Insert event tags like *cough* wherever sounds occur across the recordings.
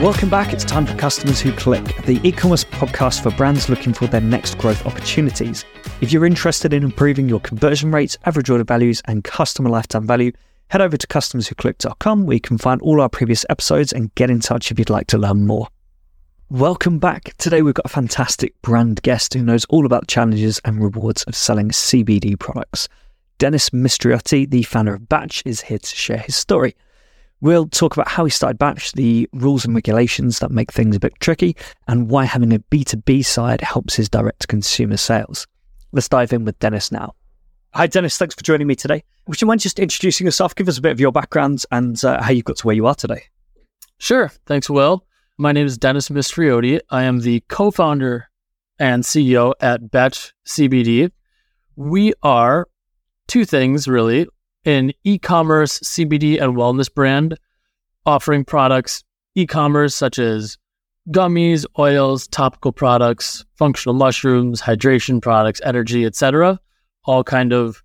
Welcome back. It's time for Customers Who Click, the e commerce podcast for brands looking for their next growth opportunities. If you're interested in improving your conversion rates, average order values, and customer lifetime value, head over to customerswhoclick.com where you can find all our previous episodes and get in touch if you'd like to learn more. Welcome back. Today we've got a fantastic brand guest who knows all about the challenges and rewards of selling CBD products. Dennis Mistriotti, the founder of Batch, is here to share his story. We'll talk about how he started Batch, the rules and regulations that make things a bit tricky, and why having a B2B side helps his direct to consumer sales. Let's dive in with Dennis now. Hi, Dennis. Thanks for joining me today. Would you mind just introducing yourself? Give us a bit of your background and uh, how you got to where you are today. Sure. Thanks, Will. My name is Dennis Mistriotti. I am the co founder and CEO at Batch CBD. We are two things, really an e commerce CBD and wellness brand offering products e commerce such as gummies, oils, topical products, functional mushrooms, hydration products, energy, etc. All kind of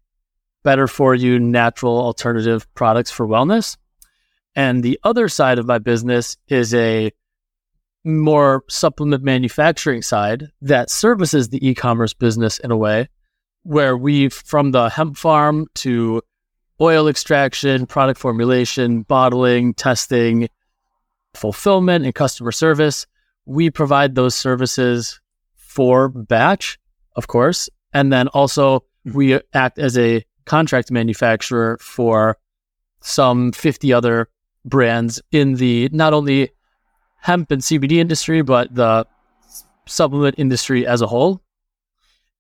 better for you, natural alternative products for wellness. And the other side of my business is a more supplement manufacturing side that services the e commerce business in a way where we, from the hemp farm to oil extraction, product formulation, bottling, testing, fulfillment, and customer service. We provide those services for batch, of course. And then also mm-hmm. we act as a contract manufacturer for some 50 other brands in the not only hemp and CBD industry, but the supplement industry as a whole.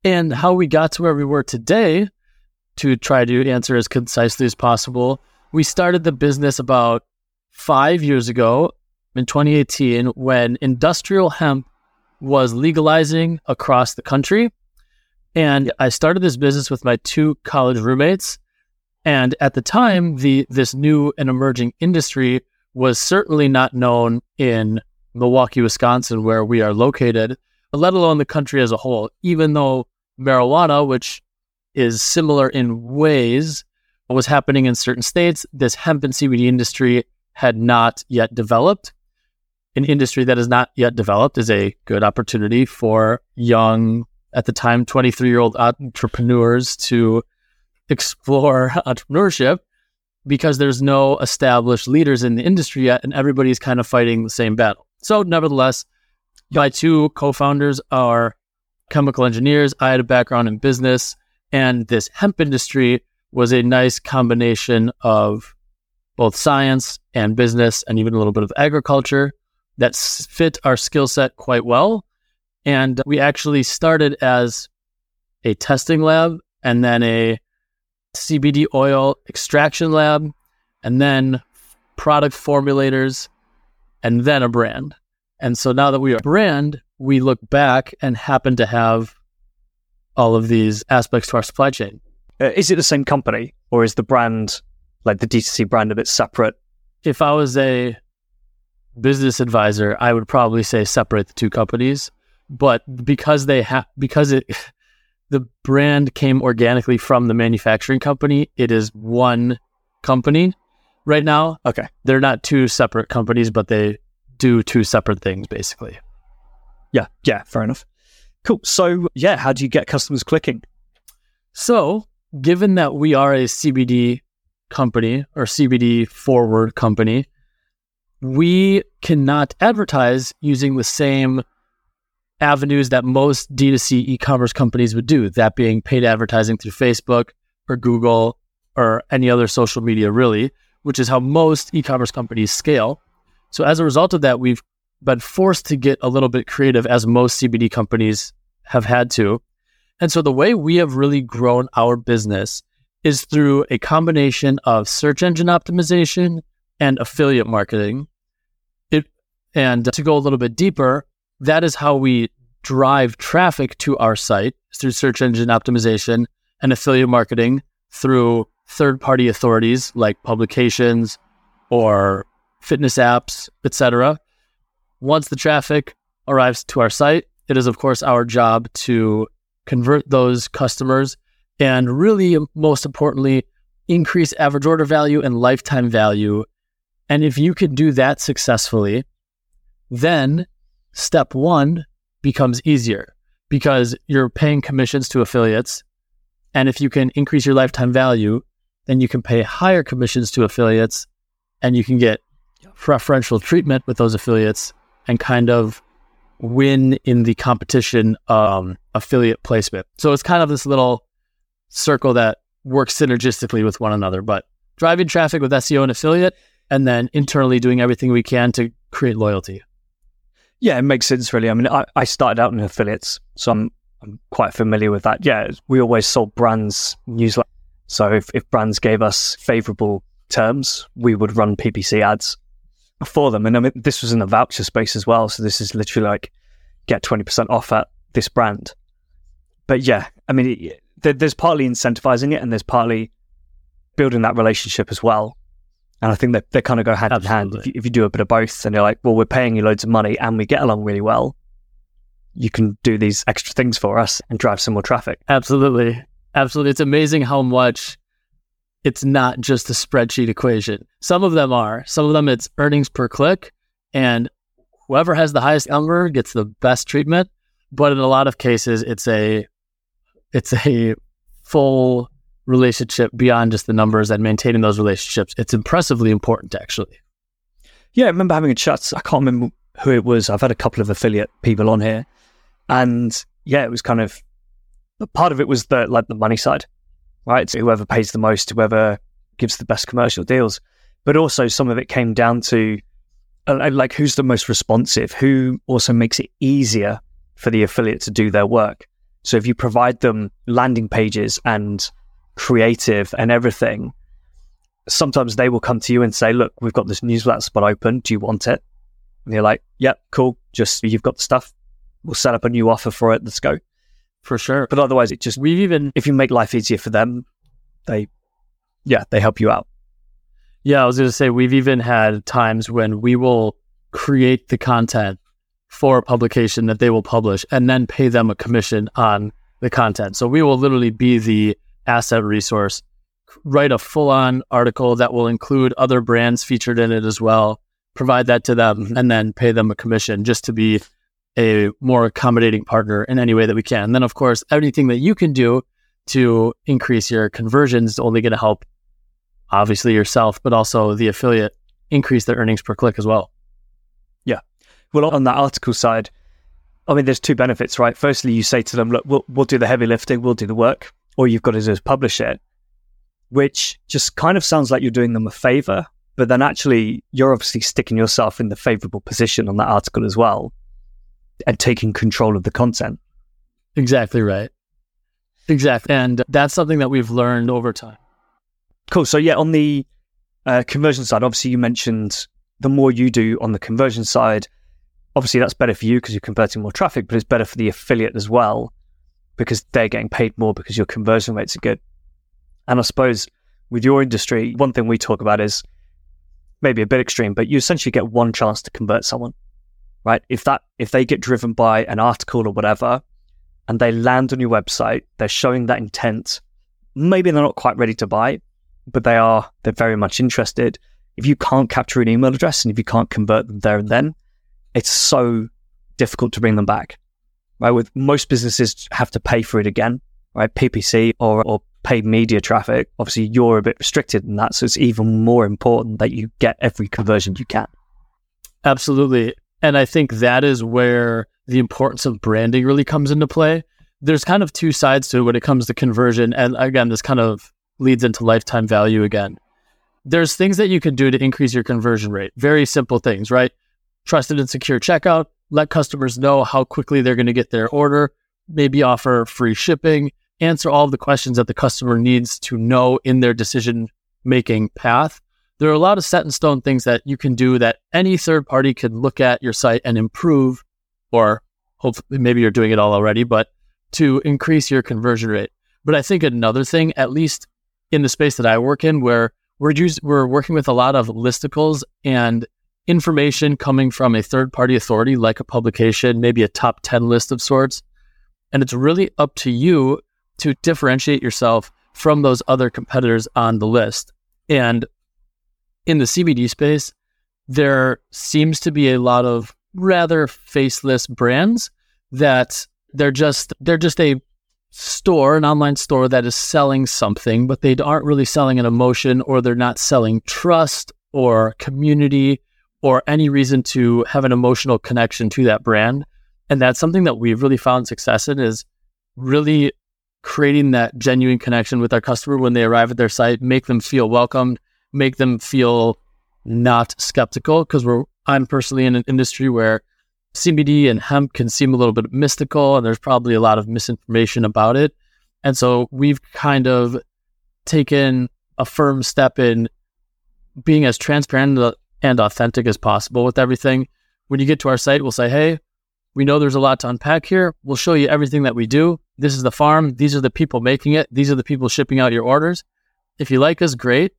And how we got to where we were today to try to answer as concisely as possible. We started the business about five years ago in 2018 when industrial hemp was legalizing across the country. And I started this business with my two college roommates. And at the time, the this new and emerging industry was certainly not known in Milwaukee, Wisconsin, where we are located, let alone the country as a whole, even though marijuana, which is similar in ways. What was happening in certain states, this hemp and CBD industry had not yet developed. An industry that is not yet developed is a good opportunity for young, at the time, 23 year old entrepreneurs to explore *laughs* entrepreneurship because there's no established leaders in the industry yet, and everybody's kind of fighting the same battle. So, nevertheless, my two co founders are chemical engineers. I had a background in business. And this hemp industry was a nice combination of both science and business and even a little bit of agriculture that fit our skill set quite well. And we actually started as a testing lab and then a CBD oil extraction lab and then product formulators and then a brand. And so now that we are a brand, we look back and happen to have all of these aspects to our supply chain. Uh, is it the same company or is the brand, like the D2C brand, a bit separate? If I was a business advisor, I would probably say separate the two companies. But because they have, because it, *laughs* the brand came organically from the manufacturing company, it is one company right now. Okay. They're not two separate companies, but they do two separate things basically. Yeah. Yeah. Fair enough. Cool. So, yeah, how do you get customers clicking? So, given that we are a CBD company or CBD forward company, we cannot advertise using the same avenues that most D2C e commerce companies would do, that being paid advertising through Facebook or Google or any other social media, really, which is how most e commerce companies scale. So, as a result of that, we've been forced to get a little bit creative as most CBD companies have had to. And so the way we have really grown our business is through a combination of search engine optimization and affiliate marketing. It, and to go a little bit deeper, that is how we drive traffic to our site through search engine optimization and affiliate marketing through third party authorities like publications or fitness apps, etc. Once the traffic arrives to our site, it is, of course, our job to convert those customers and really, most importantly, increase average order value and lifetime value. And if you can do that successfully, then step one becomes easier because you're paying commissions to affiliates. And if you can increase your lifetime value, then you can pay higher commissions to affiliates and you can get preferential treatment with those affiliates and kind of win in the competition um, affiliate placement. So it's kind of this little circle that works synergistically with one another, but driving traffic with SEO and affiliate, and then internally doing everything we can to create loyalty. Yeah, it makes sense, really. I mean, I, I started out in affiliates, so I'm, I'm quite familiar with that. Yeah, we always sold brands newsletter. So if, if brands gave us favorable terms, we would run PPC ads for them. And I mean, this was in the voucher space as well. So this is literally like get 20% off at this brand. But yeah, I mean, it, there's partly incentivizing it and there's partly building that relationship as well. And I think that they kind of go hand Absolutely. in hand. If you, if you do a bit of both and you're like, well, we're paying you loads of money and we get along really well, you can do these extra things for us and drive some more traffic. Absolutely. Absolutely. It's amazing how much it's not just a spreadsheet equation. Some of them are. Some of them it's earnings per click, and whoever has the highest number gets the best treatment. But in a lot of cases, it's a it's a full relationship beyond just the numbers and maintaining those relationships. It's impressively important, actually. Yeah, I remember having a chat. I can't remember who it was. I've had a couple of affiliate people on here, and yeah, it was kind of part of it was the like the money side right? Whoever pays the most, whoever gives the best commercial deals. But also some of it came down to uh, like who's the most responsive, who also makes it easier for the affiliate to do their work. So if you provide them landing pages and creative and everything, sometimes they will come to you and say, "Look, we've got this newsletter spot open. Do you want it?" And you're like, "Yep, yeah, cool. Just you've got the stuff. We'll set up a new offer for it. Let's go." For sure. But otherwise, it just we've even if you make life easier for them, they yeah they help you out. Yeah, I was going to say we've even had times when we will create the content for a publication that they will publish and then pay them a commission on the content. So we will literally be the asset resource, write a full on article that will include other brands featured in it as well, provide that to them, and then pay them a commission just to be a more accommodating partner in any way that we can. And then, of course, anything that you can do to increase your conversions is only going to help, obviously, yourself, but also the affiliate increase their earnings per click as well. Yeah. Well, on that article side, I mean, there's two benefits, right? Firstly, you say to them, look, we'll, we'll do the heavy lifting, we'll do the work. All you've got to do is publish it, which just kind of sounds like you're doing them a favor. But then actually, you're obviously sticking yourself in the favorable position on that article as well and taking control of the content. Exactly right. Exactly. And that's something that we've learned over time. Cool. So, yeah, on the uh, conversion side, obviously, you mentioned the more you do on the conversion side, obviously, that's better for you because you're converting more traffic, but it's better for the affiliate as well because they're getting paid more because your conversion rates are good. And I suppose with your industry, one thing we talk about is maybe a bit extreme, but you essentially get one chance to convert someone right? If that if they get driven by an article or whatever, and they land on your website, they're showing that intent. Maybe they're not quite ready to buy, but they are. They're very much interested. If you can't capture an email address and if you can't convert them there and then, it's so difficult to bring them back. Right? With most businesses have to pay for it again, right? PPC or or paid media traffic. Obviously, you're a bit restricted in that, so it's even more important that you get every conversion you can. Absolutely. And I think that is where the importance of branding really comes into play. There's kind of two sides to it when it comes to conversion. And again, this kind of leads into lifetime value again. There's things that you can do to increase your conversion rate. Very simple things, right? Trusted and secure checkout, let customers know how quickly they're going to get their order, maybe offer free shipping, answer all of the questions that the customer needs to know in their decision making path there are a lot of set in stone things that you can do that any third party can look at your site and improve, or hopefully maybe you're doing it all already, but to increase your conversion rate. But I think another thing, at least in the space that I work in, where we're just, we're working with a lot of listicles and information coming from a third party authority like a publication, maybe a top 10 list of sorts. And it's really up to you to differentiate yourself from those other competitors on the list. And in the CBD space, there seems to be a lot of rather faceless brands that they're just they're just a store, an online store that is selling something, but they aren't really selling an emotion or they're not selling trust or community or any reason to have an emotional connection to that brand. And that's something that we've really found success in is really creating that genuine connection with our customer when they arrive at their site, make them feel welcomed, make them feel not skeptical because we're I'm personally in an industry where CBD and hemp can seem a little bit mystical and there's probably a lot of misinformation about it. And so we've kind of taken a firm step in being as transparent and authentic as possible with everything. When you get to our site, we'll say, hey, we know there's a lot to unpack here. We'll show you everything that we do. This is the farm. These are the people making it. These are the people shipping out your orders. If you like us, great.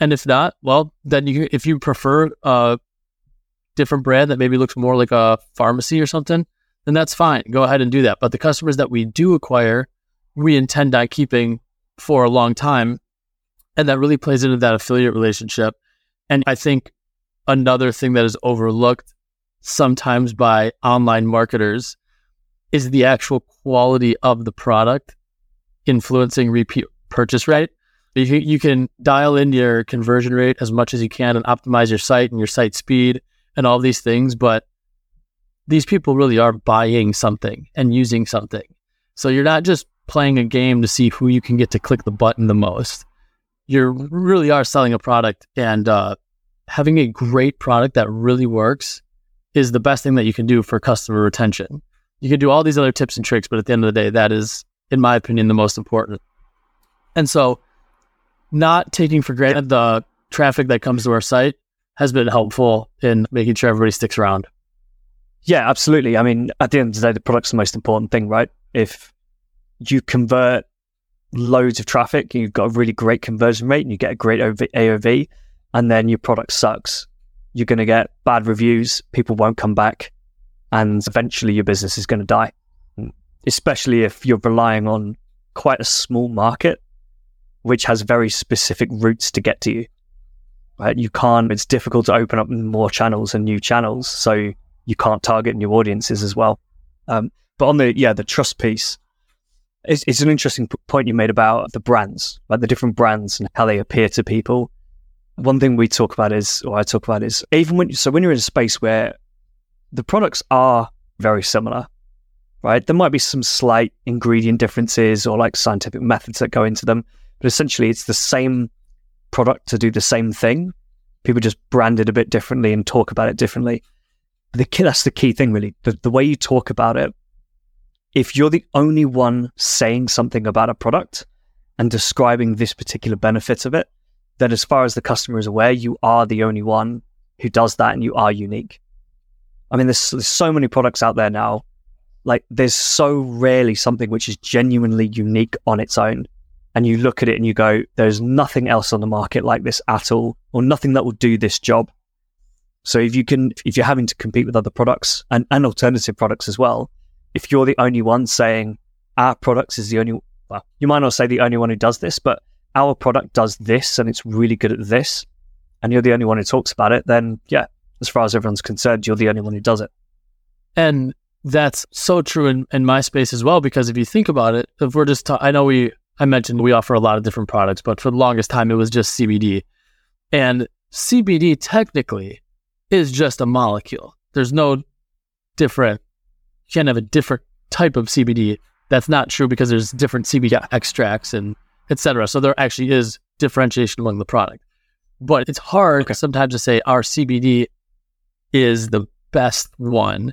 And if not, well, then you, if you prefer a different brand that maybe looks more like a pharmacy or something, then that's fine. Go ahead and do that. But the customers that we do acquire, we intend on keeping for a long time. And that really plays into that affiliate relationship. And I think another thing that is overlooked sometimes by online marketers is the actual quality of the product influencing repeat purchase rate. You can, you can dial in your conversion rate as much as you can and optimize your site and your site speed and all these things, but these people really are buying something and using something. So you're not just playing a game to see who you can get to click the button the most. You really are selling a product and uh, having a great product that really works is the best thing that you can do for customer retention. You can do all these other tips and tricks, but at the end of the day, that is, in my opinion, the most important. And so, not taking for granted the traffic that comes to our site has been helpful in making sure everybody sticks around. Yeah, absolutely. I mean, at the end of the day, the product's the most important thing, right? If you convert loads of traffic, you've got a really great conversion rate and you get a great AOV, and then your product sucks, you're going to get bad reviews, people won't come back, and eventually your business is going to die. Especially if you're relying on quite a small market, which has very specific routes to get to you right? You can't, it's difficult to open up more channels and new channels. So you can't target new audiences as well. Um, but on the, yeah, the trust piece, it's, it's an interesting p- point you made about the brands, like the different brands and how they appear to people. One thing we talk about is, or I talk about is, even when, so when you're in a space where the products are very similar, right? There might be some slight ingredient differences or like scientific methods that go into them, but essentially it's the same product to do the same thing. People just brand it a bit differently and talk about it differently. The key, that's the key thing, really. The, the way you talk about it, if you're the only one saying something about a product and describing this particular benefit of it, then as far as the customer is aware, you are the only one who does that and you are unique. I mean, there's, there's so many products out there now. Like, there's so rarely something which is genuinely unique on its own and you look at it and you go, there's nothing else on the market like this at all, or nothing that will do this job. So if you can, if you're having to compete with other products and, and alternative products as well, if you're the only one saying our products is the only, well, you might not say the only one who does this, but our product does this and it's really good at this, and you're the only one who talks about it, then yeah, as far as everyone's concerned, you're the only one who does it. And that's so true in, in my space as well, because if you think about it, if we're just, ta- I know we I mentioned we offer a lot of different products, but for the longest time, it was just CBD. And CBD technically is just a molecule. There's no different, you can't have a different type of CBD. That's not true because there's different CBD extracts and etc. So there actually is differentiation among the product. But it's hard okay. sometimes to say our CBD is the best one.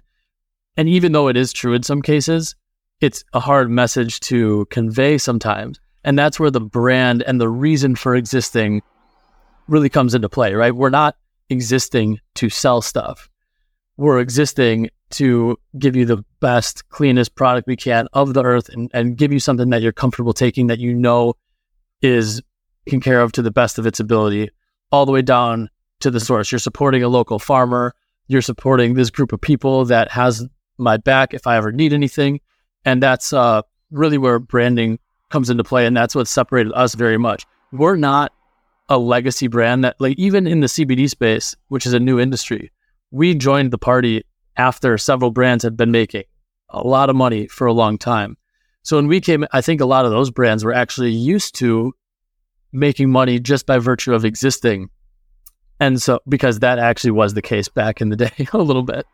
And even though it is true in some cases, it's a hard message to convey sometimes. And that's where the brand and the reason for existing really comes into play, right? We're not existing to sell stuff. We're existing to give you the best, cleanest product we can of the earth and, and give you something that you're comfortable taking that you know is taken care of to the best of its ability, all the way down to the source. You're supporting a local farmer. You're supporting this group of people that has my back if I ever need anything. And that's uh, really where branding comes into play. And that's what separated us very much. We're not a legacy brand that, like, even in the CBD space, which is a new industry, we joined the party after several brands had been making a lot of money for a long time. So when we came, I think a lot of those brands were actually used to making money just by virtue of existing. And so, because that actually was the case back in the *laughs* day a little bit.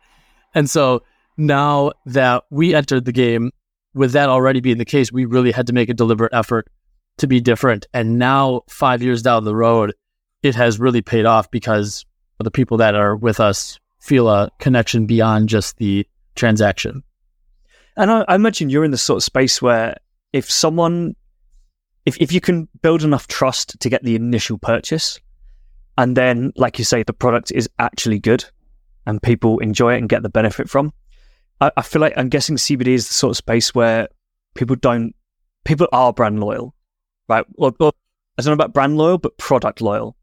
And so now that we entered the game, with that already being the case, we really had to make a deliberate effort to be different. And now, five years down the road, it has really paid off because the people that are with us feel a connection beyond just the transaction. And I, I imagine you're in the sort of space where if someone, if, if you can build enough trust to get the initial purchase, and then, like you say, the product is actually good and people enjoy it and get the benefit from, I, I feel like I'm guessing CBD is the sort of space where people don't, people are brand loyal, right? Or, or I don't know about brand loyal, but product loyal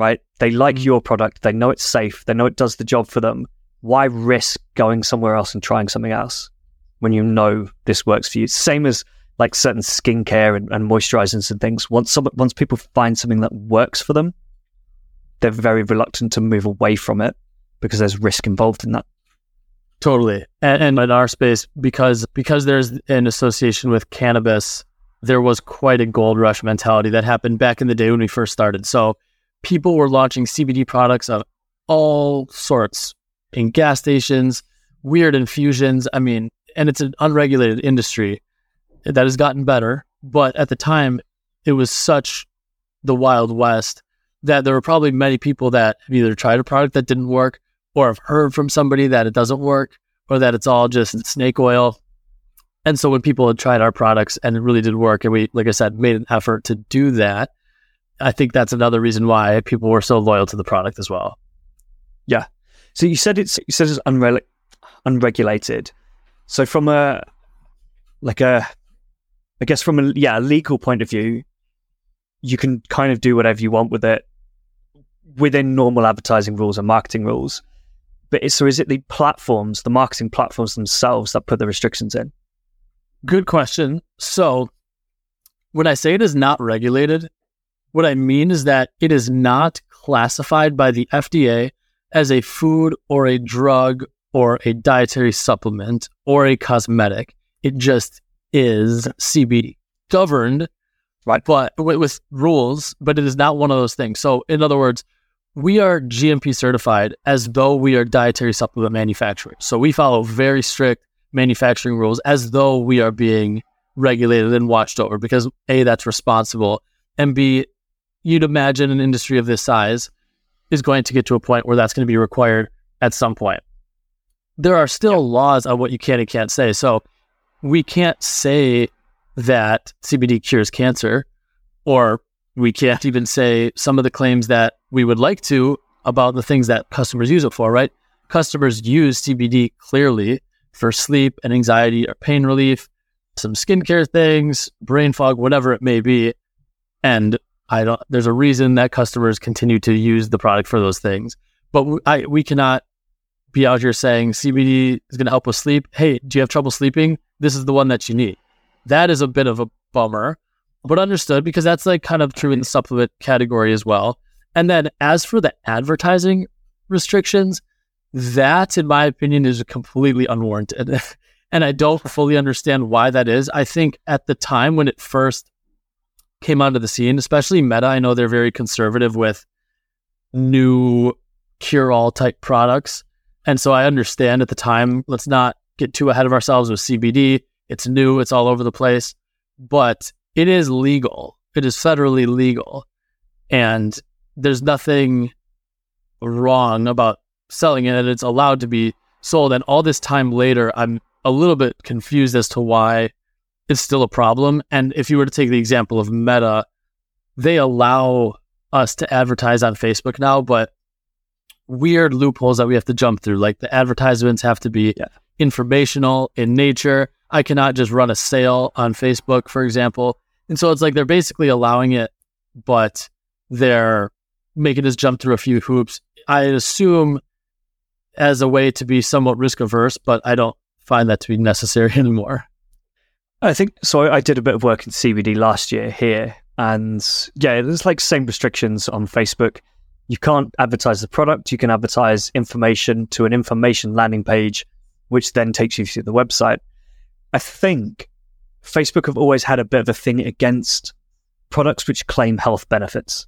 right? They like mm-hmm. your product. They know it's safe. They know it does the job for them. Why risk going somewhere else and trying something else when you know this works for you? Same as like certain skincare and, and moisturizers and things. Once some, once people find something that works for them, they're very reluctant to move away from it because there's risk involved in that. Totally. And, and in our space, because because there's an association with cannabis, there was quite a gold rush mentality that happened back in the day when we first started. So people were launching CBD products of all sorts in gas stations, weird infusions. I mean, and it's an unregulated industry that has gotten better. But at the time, it was such the Wild West that there were probably many people that either tried a product that didn't work or have heard from somebody that it doesn't work or that it's all just snake oil. And so when people had tried our products and it really did work, and we, like I said, made an effort to do that, I think that's another reason why people were so loyal to the product as well. Yeah. So you said it's you said it's unre- unregulated. So from a like a I guess from a yeah, legal point of view, you can kind of do whatever you want with it within normal advertising rules and marketing rules. But so is it the platforms, the marketing platforms themselves that put the restrictions in? Good question. So when I say it is not regulated, what I mean is that it is not classified by the FDA as a food or a drug or a dietary supplement or a cosmetic. It just is CBD governed, right? But with, with rules, but it is not one of those things. So, in other words, we are GMP certified as though we are dietary supplement manufacturers. So we follow very strict manufacturing rules as though we are being regulated and watched over because A, that's responsible, and B, you'd imagine an industry of this size is going to get to a point where that's going to be required at some point. There are still yep. laws on what you can and can't say. So we can't say that CBD cures cancer, or we can't even say some of the claims that we would like to about the things that customers use it for, right? Customers use CBD clearly for sleep and anxiety or pain relief, some skincare things, brain fog, whatever it may be. And I don't. There's a reason that customers continue to use the product for those things, but we, I, we cannot be out here saying CBD is going to help with sleep. Hey, do you have trouble sleeping? This is the one that you need. That is a bit of a bummer, but understood because that's like kind of true in the supplement category as well. And then as for the advertising restrictions, that, in my opinion, is completely unwarranted. *laughs* and I don't fully understand why that is. I think at the time when it first came onto the scene, especially Meta. I know they're very conservative with new cure all type products. And so I understand at the time, let's not get too ahead of ourselves with CBD. It's new, it's all over the place, but it is legal. It is federally legal. And there's nothing wrong about selling it. It's allowed to be sold. And all this time later, I'm a little bit confused as to why it's still a problem. And if you were to take the example of Meta, they allow us to advertise on Facebook now, but weird loopholes that we have to jump through. Like the advertisements have to be yeah. informational in nature. I cannot just run a sale on Facebook, for example. And so it's like they're basically allowing it, but they're making us jump through a few hoops. I assume as a way to be somewhat risk averse, but I don't find that to be necessary *laughs* anymore. I think so. I did a bit of work in CBD last year here, and yeah, there's like same restrictions on Facebook. You can't advertise the product. You can advertise information to an information landing page, which then takes you to the website. I think Facebook have always had a bit of a thing against products which claim health benefits.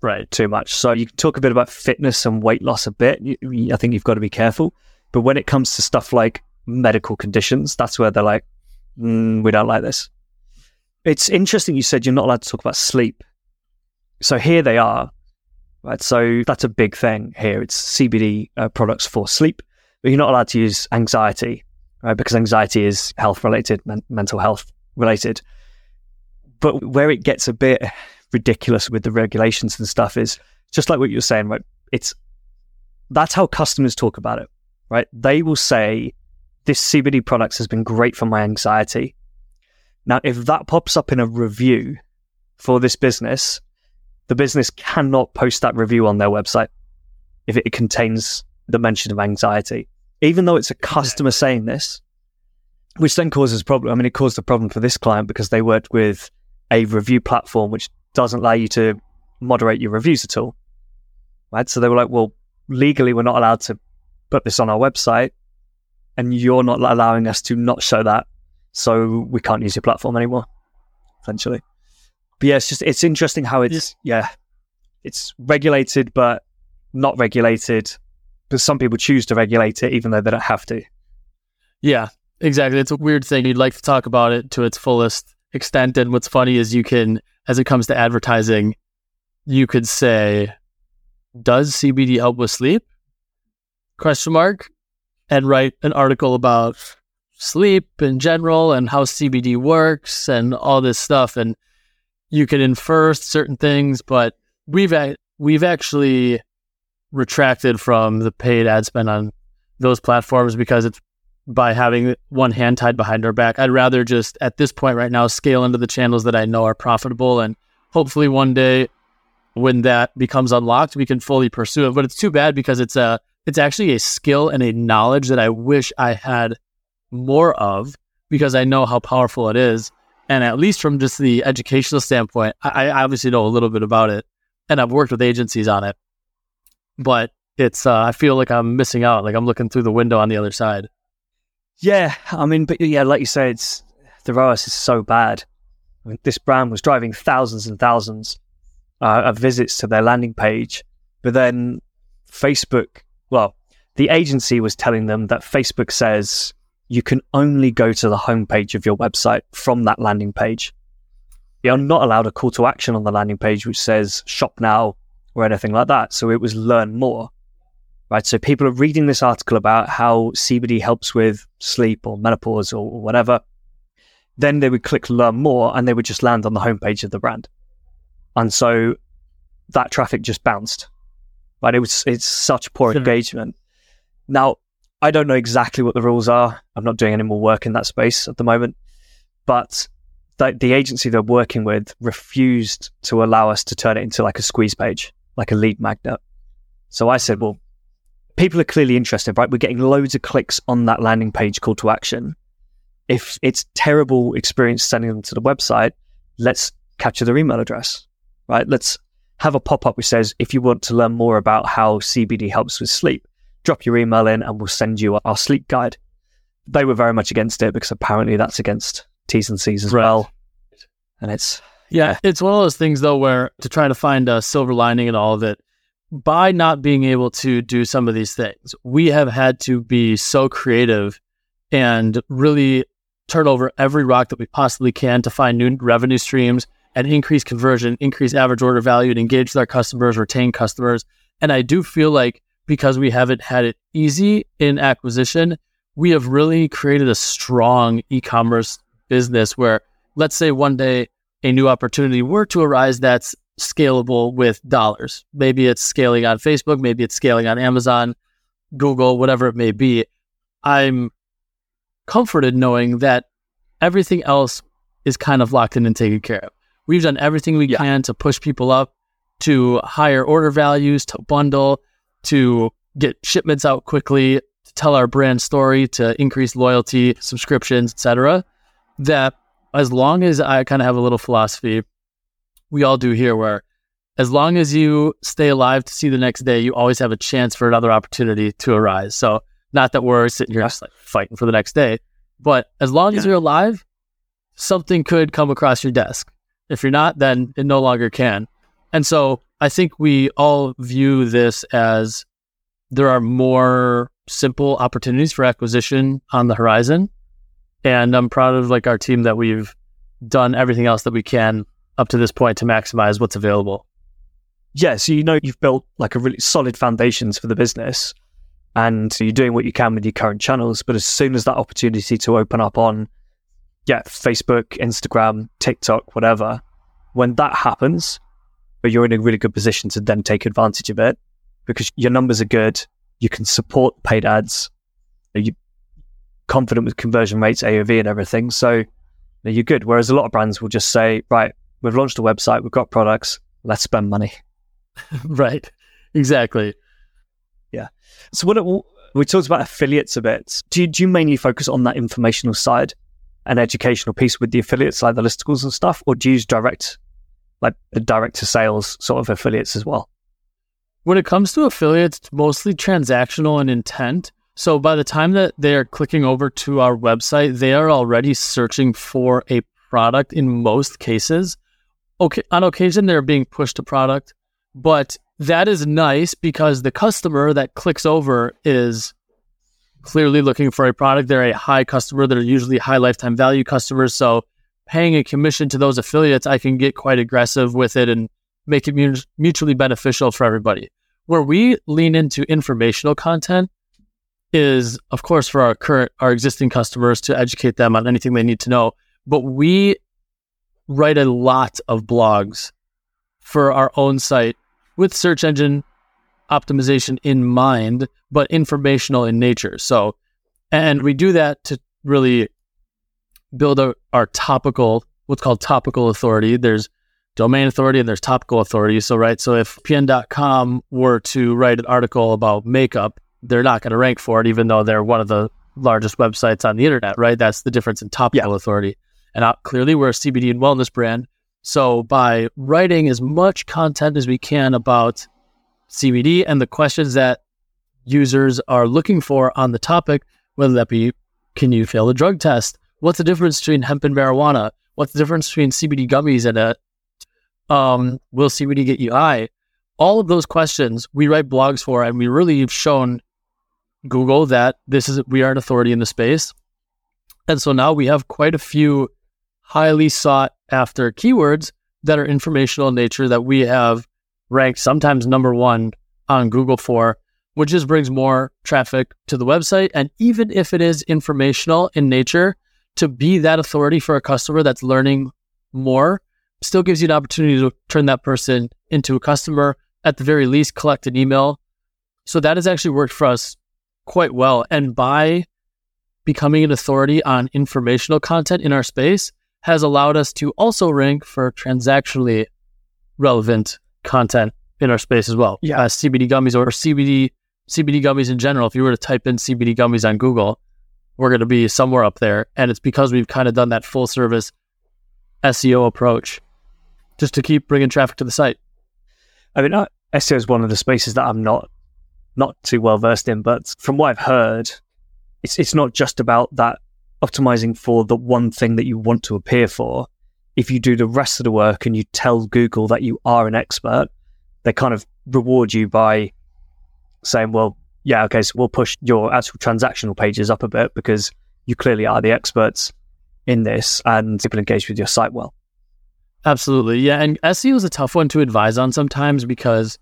Right. Too much. So you can talk a bit about fitness and weight loss a bit. I think you've got to be careful. But when it comes to stuff like medical conditions, that's where they're like, mm, we don't like this. It's interesting you said you're not allowed to talk about sleep. So here they are, right? So that's a big thing here. It's CBD uh, products for sleep, but you're not allowed to use anxiety, right? Because anxiety is health related, men- mental health related. But where it gets a bit ridiculous with the regulations and stuff is just like what you're saying, right? It's that's how customers talk about it, right? They will say, This CBD products has been great for my anxiety. Now, if that pops up in a review for this business, the business cannot post that review on their website if it contains the mention of anxiety, even though it's a customer saying this, which then causes a problem. I mean, it caused a problem for this client because they worked with a review platform which doesn't allow you to moderate your reviews at all. Right. So they were like, well, legally, we're not allowed to put this on our website, and you're not allowing us to not show that. So we can't use your platform anymore, essentially. But yeah, it's just, it's interesting how it's, yeah, it's regulated, but not regulated. Because some people choose to regulate it, even though they don't have to. Yeah, exactly. It's a weird thing. You'd like to talk about it to its fullest extent. And what's funny is you can, as it comes to advertising, you could say, "Does CBD help with sleep?" Question mark, and write an article about sleep in general and how CBD works and all this stuff. And you can infer certain things, but we've we've actually retracted from the paid ad spend on those platforms because it's by having one hand tied behind our back. I'd rather just at this point right now scale into the channels that I know are profitable and hopefully one day when that becomes unlocked we can fully pursue it. But it's too bad because it's a it's actually a skill and a knowledge that I wish I had more of because I know how powerful it is. And at least from just the educational standpoint, I, I obviously know a little bit about it and I've worked with agencies on it. But it's uh, I feel like I'm missing out, like I'm looking through the window on the other side. Yeah, I mean, but yeah, like you say, it's the ROAS is so bad. I mean, this brand was driving thousands and thousands uh, of visits to their landing page, but then Facebook, well, the agency was telling them that Facebook says you can only go to the homepage of your website from that landing page. You're not allowed a call to action on the landing page which says shop now or anything like that. So it was learn more right? So people are reading this article about how CBD helps with sleep or menopause or, whatever. Then they would click learn more and they would just land on the homepage of the brand. And so that traffic just bounced. Right. It was it's such poor sure. engagement. Now, I don't know exactly what the rules are. I'm not doing any more work in that space at the moment. But the, the agency they're working with refused to allow us to turn it into like a squeeze page, like a lead magnet. So I said, well, people are clearly interested, right? We're getting loads of clicks on that landing page call to action. If it's terrible experience sending them to the website, let's capture their email address, right? Let's have a pop up which says, if you want to learn more about how CBD helps with sleep, drop your email in and we'll send you our sleep guide. They were very much against it because apparently that's against T's and C's as right. well. And it's, yeah, it's one of those things though where to try to find a silver lining in all of it, by not being able to do some of these things, we have had to be so creative and really turn over every rock that we possibly can to find new revenue streams and increase conversion, increase average order value, and engage with our customers, retain customers. And I do feel like because we haven't had it easy in acquisition, we have really created a strong e commerce business where, let's say, one day a new opportunity were to arise that's scalable with dollars. Maybe it's scaling on Facebook, maybe it's scaling on Amazon, Google, whatever it may be. I'm comforted knowing that everything else is kind of locked in and taken care of. We've done everything we yeah. can to push people up to higher order values, to bundle, to get shipments out quickly, to tell our brand story, to increase loyalty, subscriptions, etc. That as long as I kind of have a little philosophy we all do here where as long as you stay alive to see the next day, you always have a chance for another opportunity to arise. So, not that we're sitting here just like fighting for the next day, but as long as you're alive, something could come across your desk. If you're not, then it no longer can. And so, I think we all view this as there are more simple opportunities for acquisition on the horizon. And I'm proud of like our team that we've done everything else that we can up to this point to maximize what's available. yeah, so you know you've built like a really solid foundations for the business and you're doing what you can with your current channels. But as soon as that opportunity to open up on, yeah, Facebook, Instagram, TikTok, whatever, when that happens, but you're in a really good position to then take advantage of it because your numbers are good. You can support paid ads. You're confident with conversion rates, AOV, and everything. So you're good. Whereas a lot of brands will just say, right, we've launched a website, we've got products, let's spend money. *laughs* right. Exactly. Yeah. So what it, we talked about affiliates a bit. Do you, do you mainly focus on that informational side and educational piece with the affiliates, like the listicles and stuff, or do you use direct, like the direct to sales sort of affiliates as well? When it comes to affiliates, it's mostly transactional and intent. So by the time that they're clicking over to our website, they are already searching for a product in most cases. Okay, on occasion they're being pushed a product, but that is nice because the customer that clicks over is clearly looking for a product. They're a high customer. They're usually high lifetime value customers. So paying a commission to those affiliates, I can get quite aggressive with it and make it mutually beneficial for everybody. Where we lean into informational content is, of course, for our current, our existing customers to educate them on anything they need to know. But we write a lot of blogs for our own site with search engine optimization in mind, but informational in nature. So, and we do that to really build a, our topical, what's called topical authority. There's domain authority and there's topical authority. So, right. So if pn.com were to write an article about makeup, they're not going to rank for it, even though they're one of the largest websites on the internet, right? That's the difference in topical authority. And uh, clearly, we're a CBD and wellness brand. So, by writing as much content as we can about CBD and the questions that users are looking for on the topic, whether that be can you fail a drug test? What's the difference between hemp and marijuana? What's the difference between CBD gummies and a um, will CBD get you high? All of those questions we write blogs for, and we really have shown Google that this is we are an authority in the space. And so now we have quite a few highly sought after keywords that are informational in nature that we have ranked sometimes number one on Google for, which just brings more traffic to the website. And even if it is informational in nature, to be that authority for a customer that's learning more still gives you an opportunity to turn that person into a customer, at the very least, collect an email. So that has actually worked for us quite well. And by becoming an authority on informational content in our space has allowed us to also rank for transactionally relevant content in our space as well. Yeah. Uh, CBD gummies or CBD CBD gummies in general. If you were to type in CBD gummies on Google, we're going to be somewhere up there, and it's because we've kind of done that full service SEO approach just to keep bringing traffic to the site. I mean, SEO is one of the spaces that I'm not not too well versed in, but from what I've heard, it's it's not just about that optimizing for the one thing that you want to appear for. If you do the rest of the work and you tell Google that you are an expert, they kind of reward you by saying, "Well, yeah, okay, so we'll push your actual transactional pages up a bit because you clearly are the experts in this, and people engage with your site well." Absolutely. Yeah. And SEO is a tough one to advise on sometimes because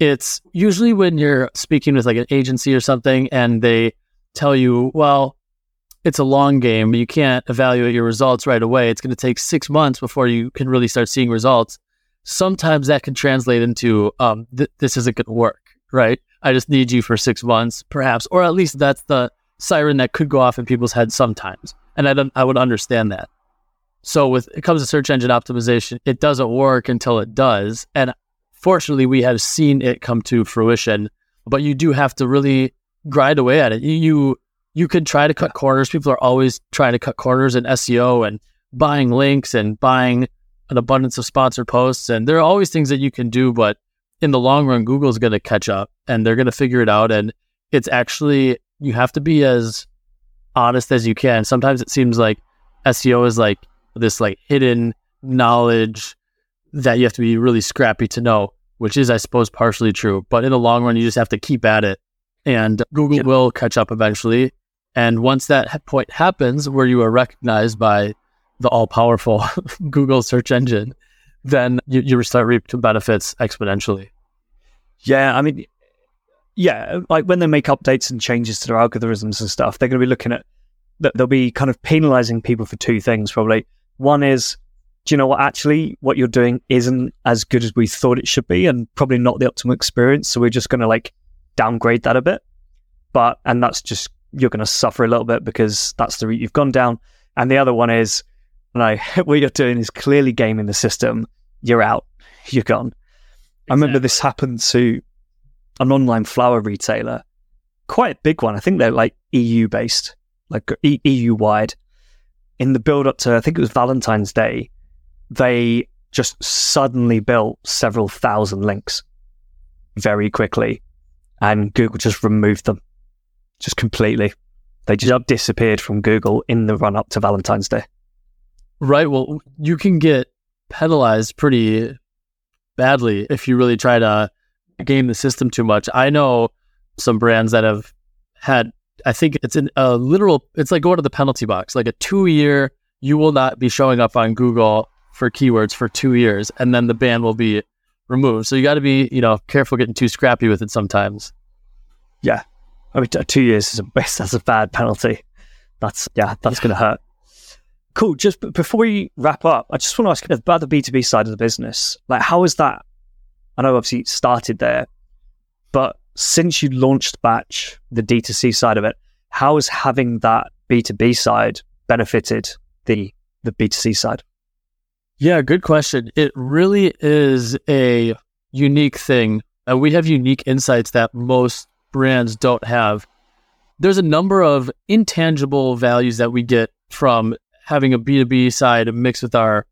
it's usually when you're speaking with like an agency or something and they tell you, well, it's a long game. You can't evaluate your results right away. It's going to take six months before you can really start seeing results. Sometimes that can translate into um, th- this isn't going to work, right? I just need you for six months, perhaps, or at least that's the siren that could go off in people's heads sometimes. And I don't, I would understand that. So with it comes to search engine optimization, it doesn't work until it does. And fortunately, we have seen it come to fruition. But you do have to really grind away at it. You you, could try to cut corners. People are always trying to cut corners in SEO and buying links and buying an abundance of sponsored posts, and there are always things that you can do, but in the long run, Google's going to catch up and they're going to figure it out. And it's actually, you have to be as honest as you can. Sometimes it seems like SEO is like this like hidden knowledge that you have to be really scrappy to know, which is, I suppose, partially true. But in the long run, you just have to keep at it and Google will catch up eventually. And once that point happens, where you are recognized by the all powerful *laughs* Google search engine, then you, you start reaping benefits exponentially. Yeah, I mean, yeah, like when they make updates and changes to their algorithms and stuff, they're going to be looking at that. They'll be kind of penalizing people for two things, probably. One is, do you know what? Actually, what you're doing isn't as good as we thought it should be, and probably not the optimal experience. So we're just going to like downgrade that a bit. But and that's just you're going to suffer a little bit because that's the route you've gone down. And the other one is no, *laughs* what you're doing is clearly gaming the system. You're out. You're gone. Exactly. I remember this happened to an online flower retailer, quite a big one. I think they're like EU based, like EU wide. In the build up to, I think it was Valentine's Day, they just suddenly built several thousand links very quickly, and Google just removed them just completely. They just disappeared from Google in the run up to Valentine's Day. Right. Well, you can get penalized pretty badly if you really try to game the system too much. I know some brands that have had, I think it's in a literal, it's like going to the penalty box, like a two year, you will not be showing up on Google for keywords for two years, and then the ban will be removed. So you got to be, you know, careful getting too scrappy with it sometimes. Yeah. I mean, two years is a, that's a bad penalty. That's, yeah, that's yeah. going to hurt. Cool. Just before we wrap up, I just want to ask about the B2B side of the business. Like, how is that? I know obviously it started there, but since you launched Batch, the D2C side of it, how has having that B2B side benefited the, the B2C side? Yeah, good question. It really is a unique thing. And we have unique insights that most brands don't have. There's a number of intangible values that we get from having a B2B side mixed with our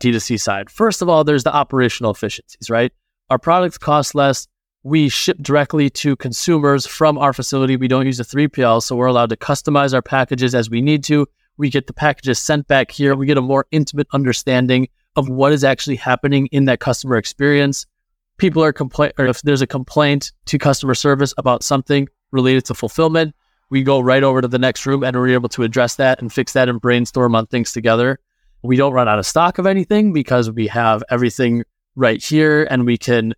D2C side. First of all, there's the operational efficiencies, right? Our products cost less. We ship directly to consumers from our facility. We don't use a 3PL, so we're allowed to customize our packages as we need to. We get the packages sent back here. We get a more intimate understanding of what is actually happening in that customer experience. People are complain or if there's a complaint to customer service about something related to fulfillment, we go right over to the next room and we're able to address that and fix that and brainstorm on things together. We don't run out of stock of anything because we have everything right here and we can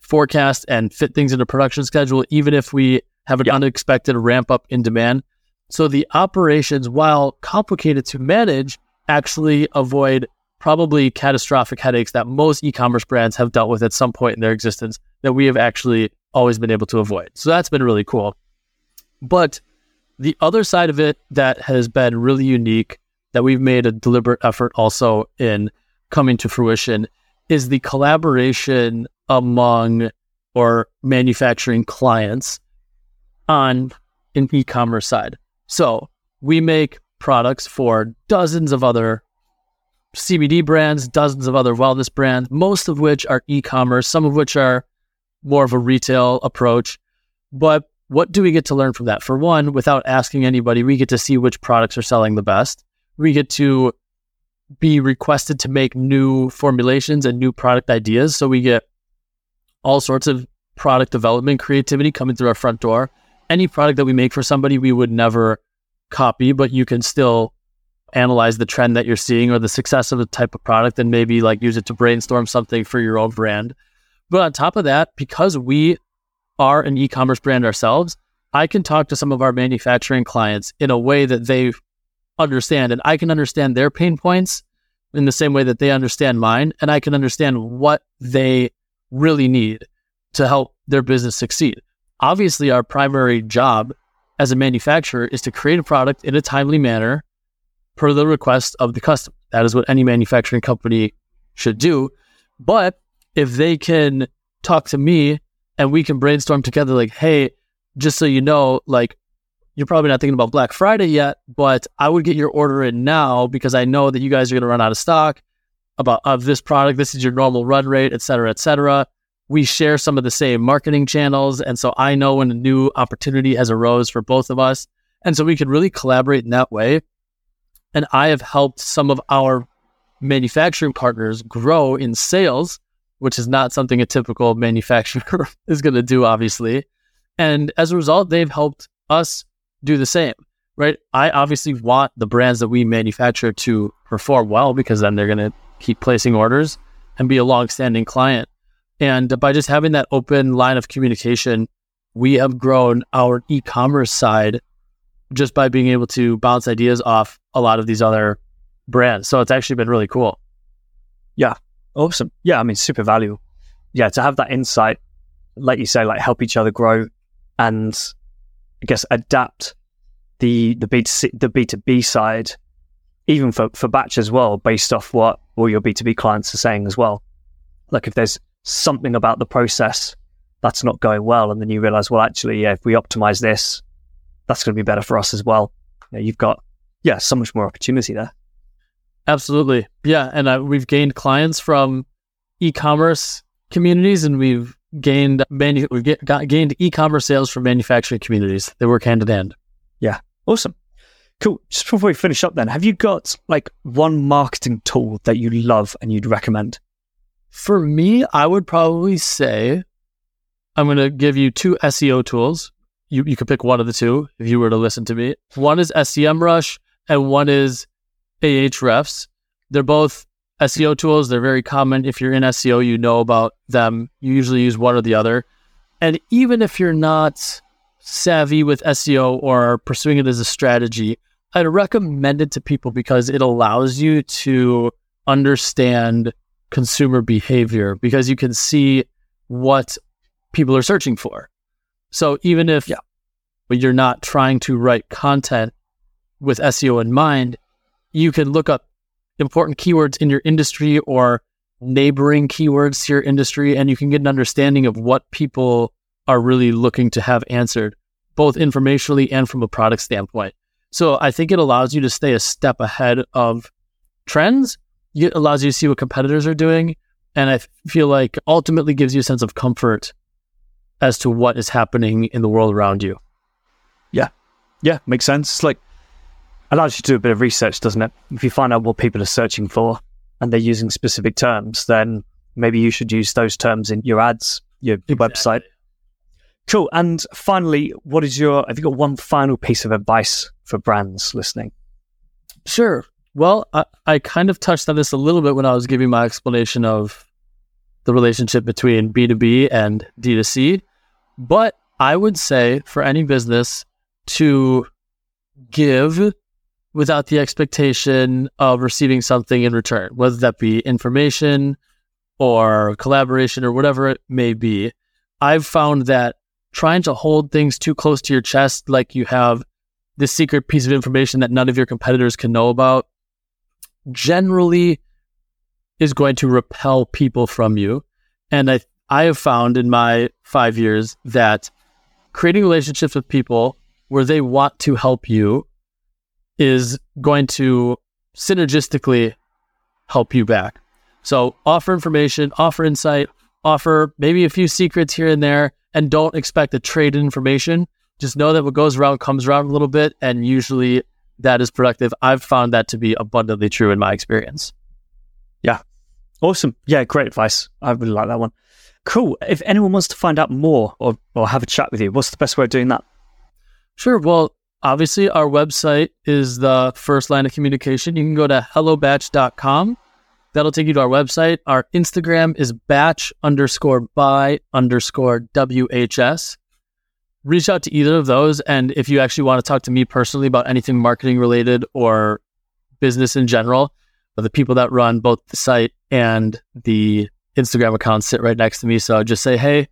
forecast and fit things into production schedule, even if we have an unexpected ramp up in demand. So the operations, while complicated to manage, actually avoid probably catastrophic headaches that most e-commerce brands have dealt with at some point in their existence that we have actually always been able to avoid. So that's been really cool. But the other side of it that has been really unique, that we've made a deliberate effort also in coming to fruition, is the collaboration among or manufacturing clients on an e-commerce side. So we make products for dozens of other CBD brands, dozens of other wellness brands, most of which are e-commerce, some of which are more of a retail approach. But what do we get to learn from that? For one, without asking anybody, we get to see which products are selling the best. We get to be requested to make new formulations and new product ideas. So we get all sorts of product development creativity coming through our front door. Any product that we make for somebody, we would never copy, but you can still analyze the trend that you're seeing or the success of the type of product and maybe like use it to brainstorm something for your own brand. But on top of that, because we are an e-commerce brand ourselves, I can talk to some of our manufacturing clients in a way that they understand and I can understand their pain points in the same way that they understand mine and I can understand what they really need to help their business succeed. Obviously, our primary job as a manufacturer is to create a product in a timely manner per the request of the customer. That is what any manufacturing company should do. But if they can talk to me and we can brainstorm together like, hey, just so you know, like you're probably not thinking about Black Friday yet, but I would get your order in now because I know that you guys are going to run out of stock. about of this product. This is your normal run rate, et cetera, et cetera. We share some of the same marketing channels. And so I know when a new opportunity has arose for both of us. And so we could really collaborate in that way. And I have helped some of our manufacturing partners grow in sales, which is not something a typical manufacturer *laughs* is going to do, obviously. And as a result, they've helped us do the same, right? I obviously want the brands that we manufacture to perform well because then they're going to keep placing orders and be a long-standing client. And by just having that open line of communication, we have grown our e-commerce side just by being able to bounce ideas off a lot of these other brands. So it's actually been really cool. Yeah. Awesome. Yeah. I mean, super valuable. Yeah. To have that insight, like you say, like help each other grow and I guess adapt the, the B2C, the B2B side, even for, for batch as well, based off what all your B2B clients are saying as well. Like if there's something about the process that's not going well, and then you realize, well, actually, yeah, if we optimize this, that's going to be better for us as well. You know, you've got, yeah, so much more opportunity there. Absolutely. Yeah. And uh, we've gained clients from e commerce communities and we've gained manu- we've get, got, gained e commerce sales from manufacturing communities. They work hand in hand. Yeah. Awesome. Cool. Just before we finish up, then, have you got like one marketing tool that you love and you'd recommend? For me, I would probably say I'm going to give you two SEO tools. You, you could pick one of the two if you were to listen to me. One is SEMrush and one is Ahrefs. They're both SEO tools. They're very common. If you're in SEO, you know about them. You usually use one or the other. And even if you're not savvy with SEO or pursuing it as a strategy, I'd recommend it to people because it allows you to understand consumer behavior because you can see what people are searching for. So even if yeah. you're not trying to write content with SEO in mind, you can look up important keywords in your industry or neighboring keywords to your industry, and you can get an understanding of what people are really looking to have answered, both informationally and from a product standpoint. So I think it allows you to stay a step ahead of trends. It allows you to see what competitors are doing. And I feel like ultimately gives you a sense of comfort as to what is happening in the world around you. Yeah. Yeah. Makes sense. It's like allows you to do a bit of research, doesn't it? If you find out what people are searching for and they're using specific terms, then maybe you should use those terms in your ads, your, your exactly. website. Cool. And finally, what is your, have you got one final piece of advice for brands listening? Sure. Well, I, I kind of touched on this a little bit when I was giving my explanation of the relationship between B2B and D2C. But I would say for any business to give without the expectation of receiving something in return, whether that be information or collaboration or whatever it may be. I've found that trying to hold things too close to your chest, like you have this secret piece of information that none of your competitors can know about, generally is going to repel people from you. And I, I have found in my five years that creating relationships with people where they want to help you is going to synergistically help you back. So offer information, offer insight, offer maybe a few secrets here and there, and don't expect to trade information. Just know that what goes around comes around a little bit, and usually that is productive. I've found that to be abundantly true in my experience. Yeah. Awesome. Yeah, great advice. I really like that one. Cool. If anyone wants to find out more or, or have a chat with you, what's the best way of doing that? Sure. Well, obviously, our website is the first line of communication. You can go to hellobatch.com. That'll take you to our website. Our Instagram is batch underscore by underscore WHS. Reach out to either of those. And if you actually want to talk to me personally about anything marketing related or business in general, the people that run both the site and the Instagram account sit right next to me. So just say, hey,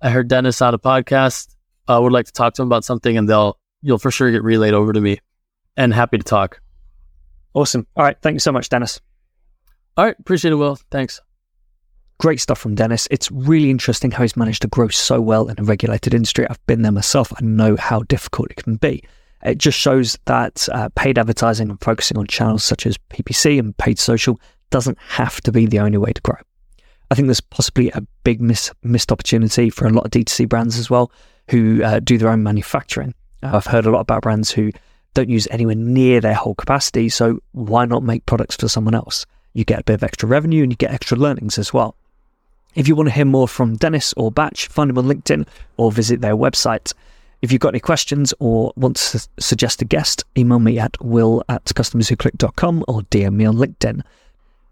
I heard Dennis on a podcast. I uh, would like to talk to him about something, and they'll you'll for sure get relayed over to me. And happy to talk. Awesome. All right. Thank you so much, Dennis. All right. Appreciate it, Will. Thanks. Great stuff from Dennis. It's really interesting how he's managed to grow so well in a regulated industry. I've been there myself. I know how difficult it can be. It just shows that uh, paid advertising and focusing on channels such as PPC and paid social doesn't have to be the only way to grow. I think there's possibly a big miss, missed opportunity for a lot of D2C brands as well who uh, do their own manufacturing. Uh, I've heard a lot about brands who don't use anywhere near their whole capacity. So why not make products for someone else? You get a bit of extra revenue and you get extra learnings as well. If you want to hear more from Dennis or Batch, find them on LinkedIn or visit their website. If you've got any questions or want to suggest a guest, email me at will at customerswhoclick.com or DM me on LinkedIn.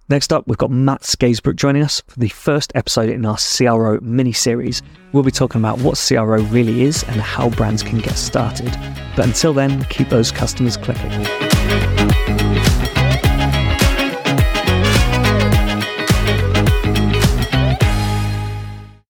Next up, we've got Matt Scaysbrook joining us for the first episode in our CRO mini series. We'll be talking about what CRO really is and how brands can get started. But until then, keep those customers clicking.